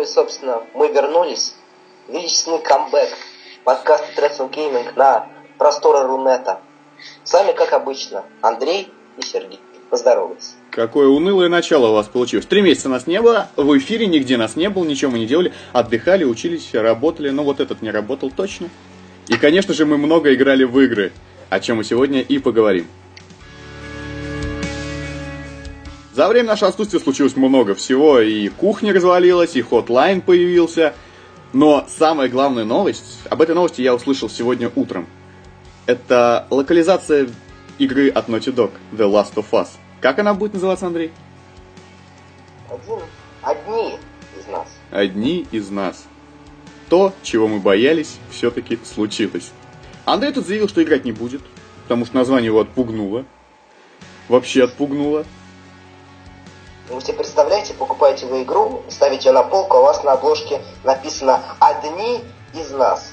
и, собственно, мы вернулись. Величественный камбэк. Подкаст Трессел Гейминг на просторы Рунета. С вами, как обычно, Андрей и Сергей. Поздоровайтесь. Какое унылое начало у вас получилось. Три месяца нас не было, в эфире нигде нас не было, ничего мы не делали. Отдыхали, учились, работали, но вот этот не работал точно. И, конечно же, мы много играли в игры, о чем мы сегодня и поговорим. За время нашего отсутствия случилось много всего, и кухня развалилась, и хотлайн появился. Но самая главная новость, об этой новости я услышал сегодня утром. Это локализация игры от Naughty Dog, The Last of Us. Как она будет называться, Андрей? Один, одни из нас. Одни из нас. То, чего мы боялись, все-таки случилось. Андрей тут заявил, что играть не будет, потому что название его отпугнуло. Вообще отпугнуло. Вы себе представляете, покупаете вы игру, ставите ее на полку, а у вас на обложке написано «Одни из нас».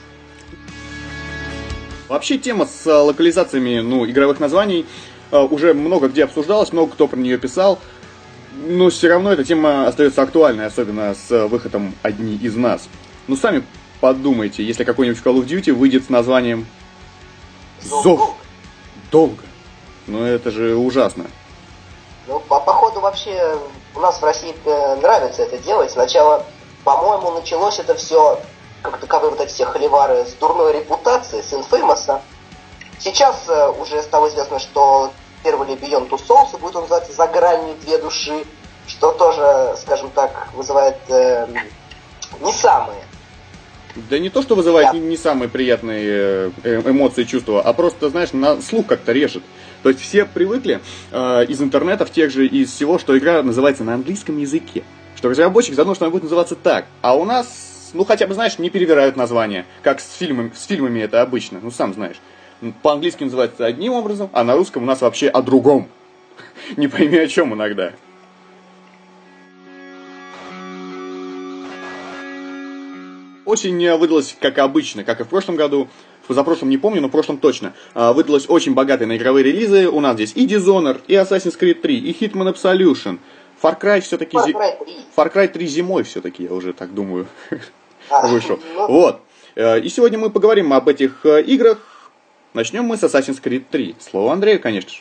Вообще тема с локализациями ну, игровых названий Э, уже много где обсуждалось, много кто про нее писал. Но все равно эта тема остается актуальной, особенно с выходом «Одни из нас». Ну, сами подумайте, если какой-нибудь Call of Duty выйдет с названием «Зов». Долго. Ну, это же ужасно. Ну, по вообще у нас в России нравится это делать. Сначала, по-моему, началось это все, как таковые вот эти все холивары с дурной репутацией, с инфеймоса. Сейчас э, уже стало известно, что первый Beyond Two Souls будет он называться «За гранью две души», что тоже, скажем так, вызывает э, не самые да не то, что вызывает да. не, не самые приятные э, эмоции и чувства, а просто, знаешь, на слух как-то режет. То есть все привыкли э, из интернета, в тех же из всего, что игра называется на английском языке. Что разработчик задумал, что она будет называться так. А у нас, ну хотя бы, знаешь, не перевирают название, как с фильмами, с фильмами это обычно, ну сам знаешь по-английски называется одним образом, а на русском у нас вообще о другом. Не пойми о чем иногда. Осень выдалась, как обычно, как и в прошлом году. В позапрошлом не помню, но в прошлом точно. А, выдалась очень богатой на игровые релизы. У нас здесь и Dishonored, и Assassin's Creed 3, и Hitman Absolution. Far Cry все-таки... Far Cry 3. Far Cry 3 зимой все-таки, я уже так думаю, вышел. Ну. Вот. Э, и сегодня мы поговорим об этих э, играх, Начнем мы с Assassin's Creed 3. Слово Андрею, конечно же.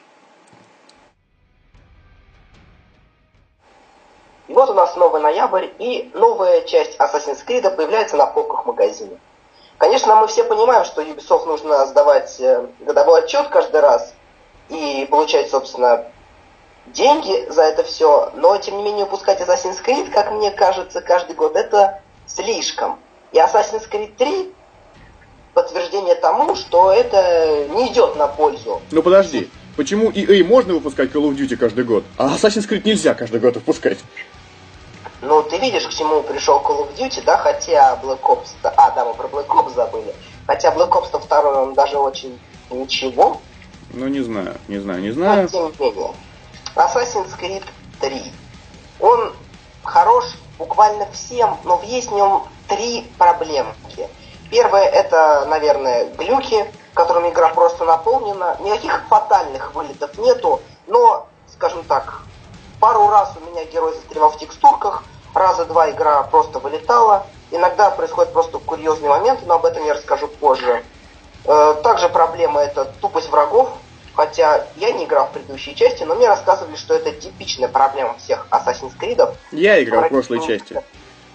И вот у нас новый ноябрь, и новая часть Assassin's Creed появляется на полках магазина. Конечно, мы все понимаем, что Ubisoft нужно сдавать э, годовой отчет каждый раз и получать, собственно, деньги за это все, но, тем не менее, выпускать Assassin's Creed, как мне кажется, каждый год, это слишком. И Assassin's Creed 3 подтверждение тому, что это не идет на пользу. Ну подожди, почему EA можно выпускать Call of Duty каждый год, а Assassin's Creed нельзя каждый год выпускать? Ну, ты видишь, к чему пришел Call of Duty, да, хотя Black Ops... А, да, мы про Black Ops забыли. Хотя Black Ops 2 он даже очень ничего. Ну, не знаю, не знаю, не знаю. Но, тем не менее. Assassin's Creed 3. Он хорош буквально всем, но есть в нем три проблемки. Первое это, наверное, глюки, которыми игра просто наполнена. Никаких фатальных вылетов нету, но, скажем так, пару раз у меня герой застревал в текстурках, раза два игра просто вылетала. Иногда происходят просто курьезные моменты, но об этом я расскажу позже. Э, также проблема это тупость врагов, хотя я не играл в предыдущей части, но мне рассказывали, что это типичная проблема всех Assassin's Creed. Я играл в прошлой части.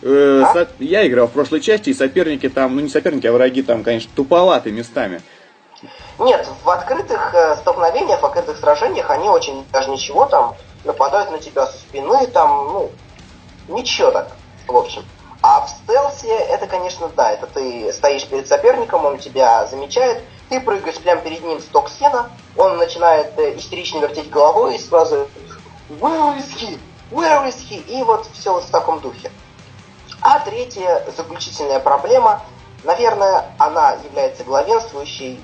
Э, а? Я играл в прошлой части, и соперники там, ну не соперники, а враги там, конечно, туповаты местами. Нет, в открытых э, столкновениях, в открытых сражениях они очень даже ничего там нападают на тебя со спины, там, ну, ничего так, в общем. А в стелсе это, конечно, да, это ты стоишь перед соперником, он тебя замечает, ты прыгаешь прямо перед ним с токсина, он начинает э, истерично вертеть головой и сразу «Where is he? Where is he?» И вот все вот в таком духе. А третья заключительная проблема, наверное, она является главенствующей,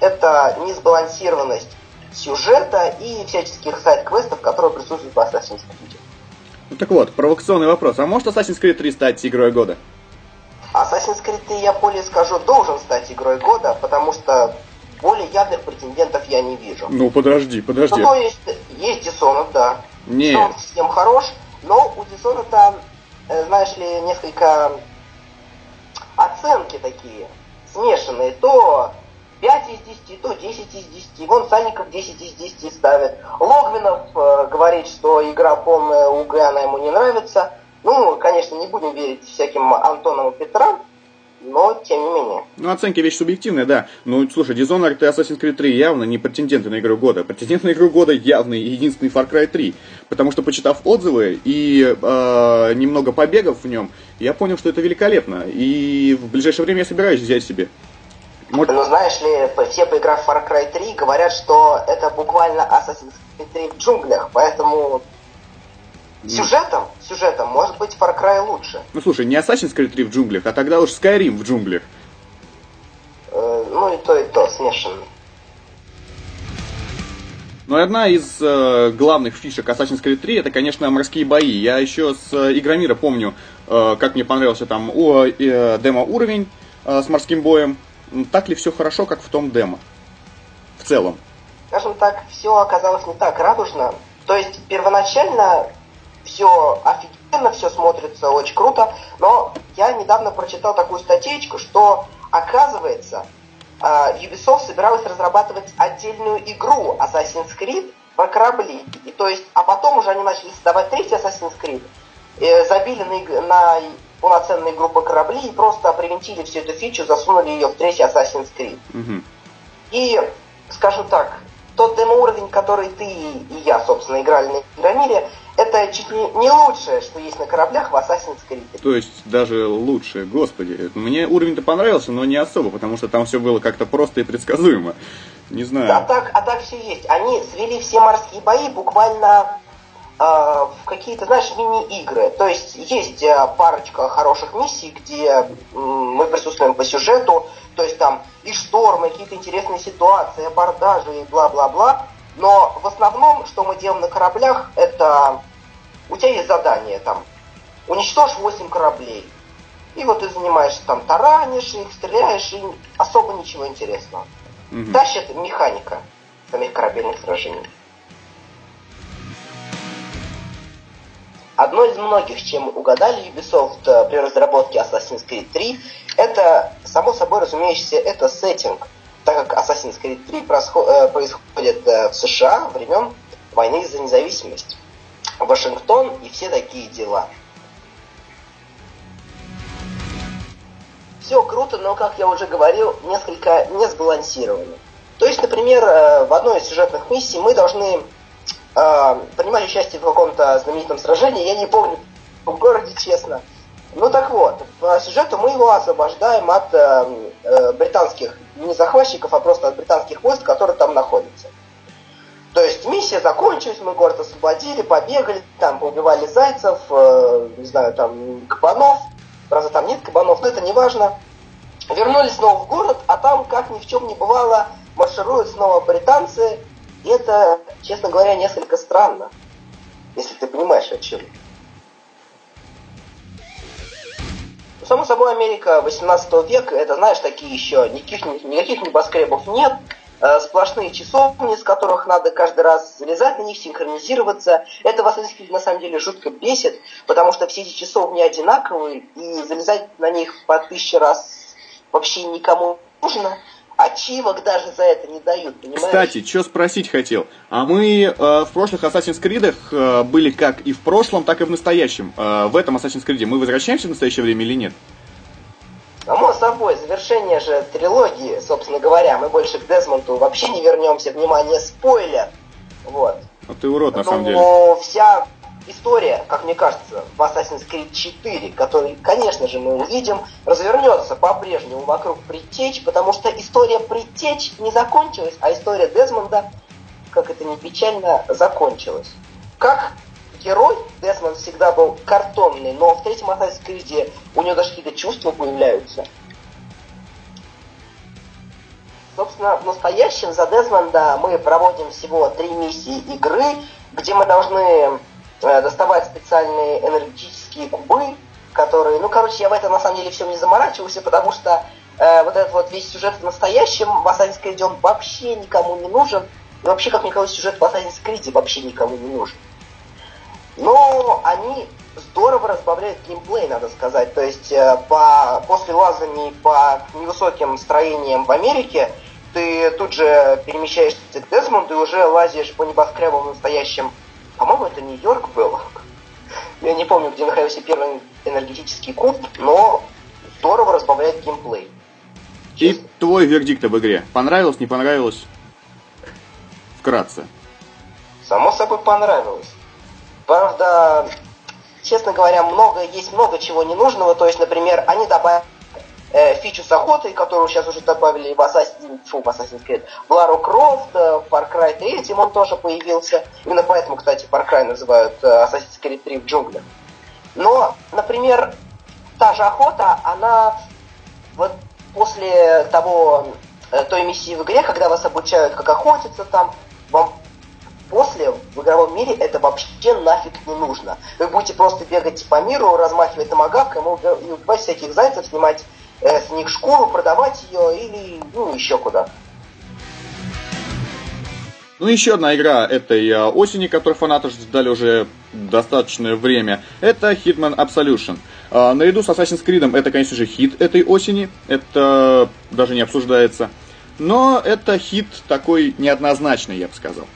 это несбалансированность сюжета и всяческих сайт-квестов, которые присутствуют в Assassin's Creed. Ну так вот, провокационный вопрос. А может Assassin's Creed 3 стать игрой года? Assassin's Creed 3, я более скажу, должен стать игрой года, потому что более явных претендентов я не вижу. Ну подожди, подожди. Ну то есть, есть Dishonored, да. Нет. Он всем хорош, но у Dishonored э, знаешь ли, несколько оценки такие смешанные. То 5 из 10, то 10 из 10. Вон Сальников 10 из 10 ставит. Логвинов э, говорит, что игра полная УГ, она ему не нравится. Ну, конечно, не будем верить всяким Антонам Петрам, но тем не менее. Ну, оценки вещь субъективная, да. Ну, слушай, Dishonored и Assassin's Creed 3 явно не претенденты на игру года. Претендент на игру года явный единственный Far Cry 3. Потому что, почитав отзывы и э, немного побегов в нем, я понял, что это великолепно. И в ближайшее время я собираюсь взять себе. Может... Ну, знаешь ли, все, поиграв в Far Cry 3, говорят, что это буквально Assassin's Creed 3 в джунглях, поэтому Сюжетом, сюжетом, может быть, Far Cry лучше. Ну слушай, не Assassin's Creed 3 в джунглях, а тогда уж Skyrim в джунглях. Э, ну и то, и то, смешанно. Но одна из э, главных фишек Assassin's Creed 3 это, конечно, морские бои. Я еще с э, Игромира помню, э, как мне понравился там о, э, демо-уровень э, с морским боем. Так ли все хорошо, как в том демо? В целом. Скажем так, все оказалось не так радужно. То есть первоначально все офигенно, все смотрится очень круто, но я недавно прочитал такую статейку, что оказывается а, Ubisoft собиралась разрабатывать отдельную игру Assassin's Creed про корабли. И то есть, а потом уже они начали создавать третий Assassin's Creed, и забили на, на полноценные группы кораблей и просто привинтили всю эту фичу, засунули ее в третий Assassin's Creed. Угу. И, скажу так, тот демо-уровень, который ты и я, собственно, играли на Игромире, это чуть не, не лучшее, что есть на кораблях в Assassin's Creed. То есть даже лучше, господи. Мне уровень-то понравился, но не особо, потому что там все было как-то просто и предсказуемо. Не знаю. А так, а так все есть. Они свели все морские бои буквально в какие-то, знаешь, мини-игры. То есть есть э, парочка хороших миссий, где мы присутствуем по сюжету, то есть там и штормы, какие-то интересные ситуации, абордажи и бла-бла-бла. Но в основном, что мы делаем на кораблях, это у тебя есть задание там, уничтожь 8 кораблей. И вот ты занимаешься там, таранишь их, стреляешь, и особо ничего интересного. Угу. Тащит механика самих корабельных сражений. Одно из многих, чем угадали Ubisoft э, при разработке Assassin's Creed 3, это, само собой разумеющееся, это сеттинг так как Assassin's Creed 3 э, происходит э, в США времен войны за независимость. Вашингтон и все такие дела. Все круто, но, как я уже говорил, несколько не сбалансировано. То есть, например, в одной из сюжетных миссий мы должны э, участие в каком-то знаменитом сражении, я не помню в городе, честно, ну так вот, по сюжету мы его освобождаем от э, э, британских, не захватчиков, а просто от британских войск, которые там находятся. То есть миссия закончилась, мы город освободили, побегали, там поубивали зайцев, э, не знаю, там кабанов. Правда, там нет кабанов, но это не важно. Вернулись снова в город, а там, как ни в чем не бывало, маршируют снова британцы. И это, честно говоря, несколько странно, если ты понимаешь, о чем. Само собой, Америка 18 века, это, знаешь, такие еще, никаких, никаких небоскребов нет, э, сплошные часовни, с которых надо каждый раз залезать на них, синхронизироваться. Это вас на самом деле жутко бесит, потому что все эти часовни одинаковые, и залезать на них по тысяче раз вообще никому нужно. Ачивок даже за это не дают, понимаешь? Кстати, что спросить хотел. А мы э, в прошлых Assassin's Creed э, были как и в прошлом, так и в настоящем. Э, в этом Assassin's Creed мы возвращаемся в настоящее время или нет? Само собой, завершение же трилогии, собственно говоря, мы больше к Дезмонту вообще не вернемся. Внимание, спойлер! Вот. А ты урод, на ну, самом деле. вся история, как мне кажется, в Assassin's Creed 4, который, конечно же, мы увидим, развернется по-прежнему вокруг Предтеч, потому что история Предтеч не закончилась, а история Дезмонда, как это ни печально, закончилась. Как герой Десмонд всегда был картонный, но в третьем Assassin's Creed у него даже какие-то чувства появляются. Собственно, в настоящем за Дезмонда мы проводим всего три миссии игры, где мы должны доставать специальные энергетические кубы, которые, ну, короче, я в этом на самом деле всем не заморачивался, потому что э, вот этот вот весь сюжет в настоящем в Assassin's Creed он вообще никому не нужен. И вообще, как мне кажется, сюжет в Assassin's Creed вообще никому не нужен. Но они здорово разбавляет геймплей, надо сказать. То есть э, по, после лазаний по невысоким строениям в Америке ты тут же перемещаешься к Десмонду и уже лазишь по небоскребам настоящим. По-моему, это Нью-Йорк был. Я не помню, где находился первый энергетический куб, но здорово разбавляет геймплей. И твой вердикт об игре. Понравилось, не понравилось? Вкратце. Само собой понравилось. Правда, честно говоря, много, есть много чего ненужного. То есть, например, они добавили э, фичу с охотой, которую сейчас уже добавили в Assassin's, фу, в Assassin's Creed, в Лару Крофт, в Far Cry 3 он тоже появился. Именно поэтому, кстати, Far Cry называют э, Assassin's Creed 3 в джунглях. Но, например, та же охота, она вот после того, э, той миссии в игре, когда вас обучают, как охотиться там, вам после в игровом мире это вообще нафиг не нужно. Вы будете просто бегать по миру, размахивать томагавком и убивать всяких зайцев, снимать э, с них шкуру, продавать ее или ну, еще куда. Ну, еще одна игра этой э, осени, которую фанаты ждали уже достаточное время, это Hitman Absolution. А, наряду с Assassin's Creed это, конечно же, хит этой осени, это даже не обсуждается. Но это хит такой неоднозначный, я бы сказал.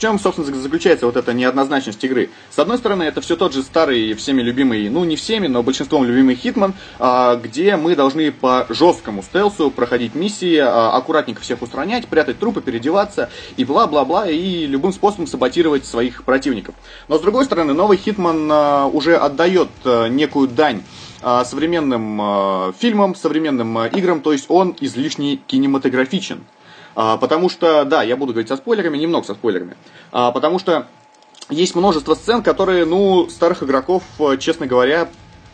Чем, собственно, заключается вот эта неоднозначность игры? С одной стороны, это все тот же старый, всеми любимый, ну не всеми, но большинством любимый Хитман, а, где мы должны по жесткому стелсу проходить миссии, а, аккуратненько всех устранять, прятать трупы, переодеваться и бла-бла-бла, и любым способом саботировать своих противников. Но с другой стороны, новый Хитман а, уже отдает некую дань современным фильмам, современным играм, то есть он излишне кинематографичен. А, потому что, да, я буду говорить со спойлерами, немного со спойлерами. А, потому что есть множество сцен, которые, ну, старых игроков, э, честно говоря,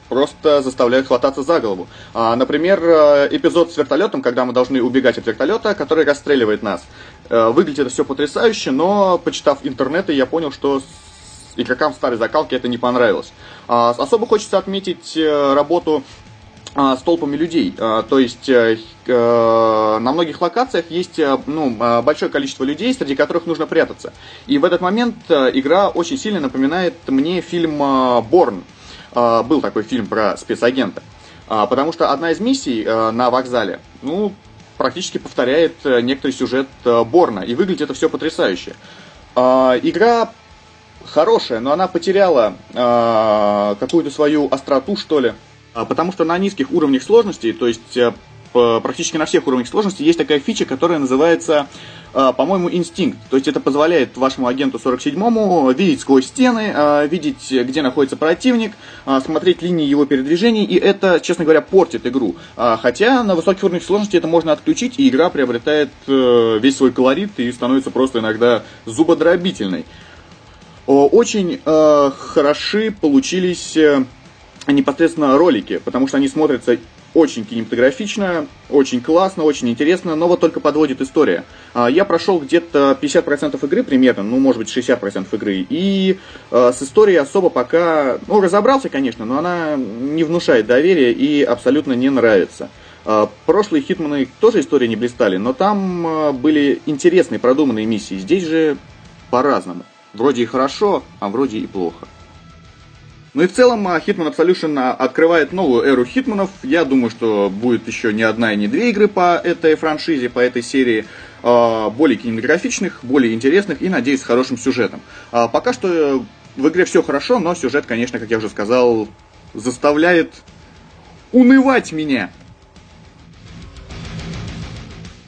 просто заставляют хвататься за голову. А, например, э, эпизод с вертолетом, когда мы должны убегать от вертолета, который расстреливает нас. Э, выглядит это все потрясающе, но, почитав интернеты, я понял, что игрокам старой закалки это не понравилось. Особо хочется отметить работу с толпами людей. А, то есть э, э, на многих локациях есть э, ну, большое количество людей, среди которых нужно прятаться. И в этот момент игра очень сильно напоминает мне фильм «Борн». Был такой фильм про спецагента. Потому что одна из миссий на вокзале, ну, практически повторяет некоторый сюжет Борна. И выглядит это все потрясающе. Игра хорошая, но она потеряла какую-то свою остроту, что ли. А, потому что на низких уровнях сложности, то есть э, практически на всех уровнях сложности, есть такая фича, которая называется, э, по-моему, инстинкт. То есть это позволяет вашему агенту 47-му видеть сквозь стены, э, видеть, где находится противник, смотреть линии его передвижений, и это, честно говоря, портит игру. Хотя на высоких уровнях сложности это можно отключить, и игра приобретает весь свой колорит и становится просто иногда зубодробительной. Очень хороши получились непосредственно ролики, потому что они смотрятся очень кинематографично, очень классно, очень интересно, но вот только подводит история. А, я прошел где-то 50% игры примерно, ну, может быть, 60% игры, и а, с историей особо пока, ну, разобрался, конечно, но она не внушает доверия и абсолютно не нравится. А, прошлые Хитманы тоже истории не блистали, но там были интересные, продуманные миссии. Здесь же по-разному. Вроде и хорошо, а вроде и плохо. Ну и в целом а, Hitman Absolution а, открывает новую эру хитманов. Я думаю, что будет еще не одна и не две игры по этой франшизе, по этой серии. А, более кинематографичных, более интересных и, надеюсь, с хорошим сюжетом. Пока что в игре все хорошо, но сюжет, конечно, как я уже сказал, заставляет унывать меня.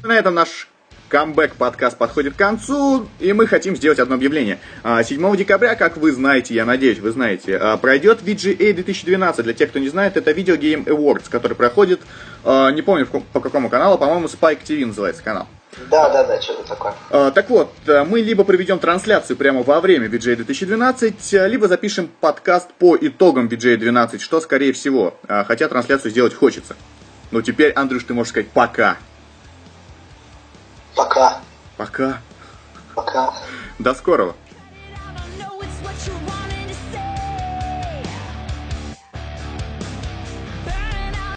На этом наш Камбэк подкаст подходит к концу, и мы хотим сделать одно объявление. 7 а, декабря, как вы знаете, я надеюсь, вы знаете, а, пройдет VGA 2012. Для тех, кто не знает, это Video Game Awards, который проходит, а, не помню по какому каналу, по-моему, Spike TV называется канал. Да, да, да, что-то такое. так вот, мы либо проведем трансляцию прямо во время VGA 2012, либо запишем подкаст по итогам VGA 2012, что скорее всего, хотя трансляцию сделать хочется. Ну теперь, Андрюш, ты можешь сказать пока. Пока. Пока. Пока. До скорого.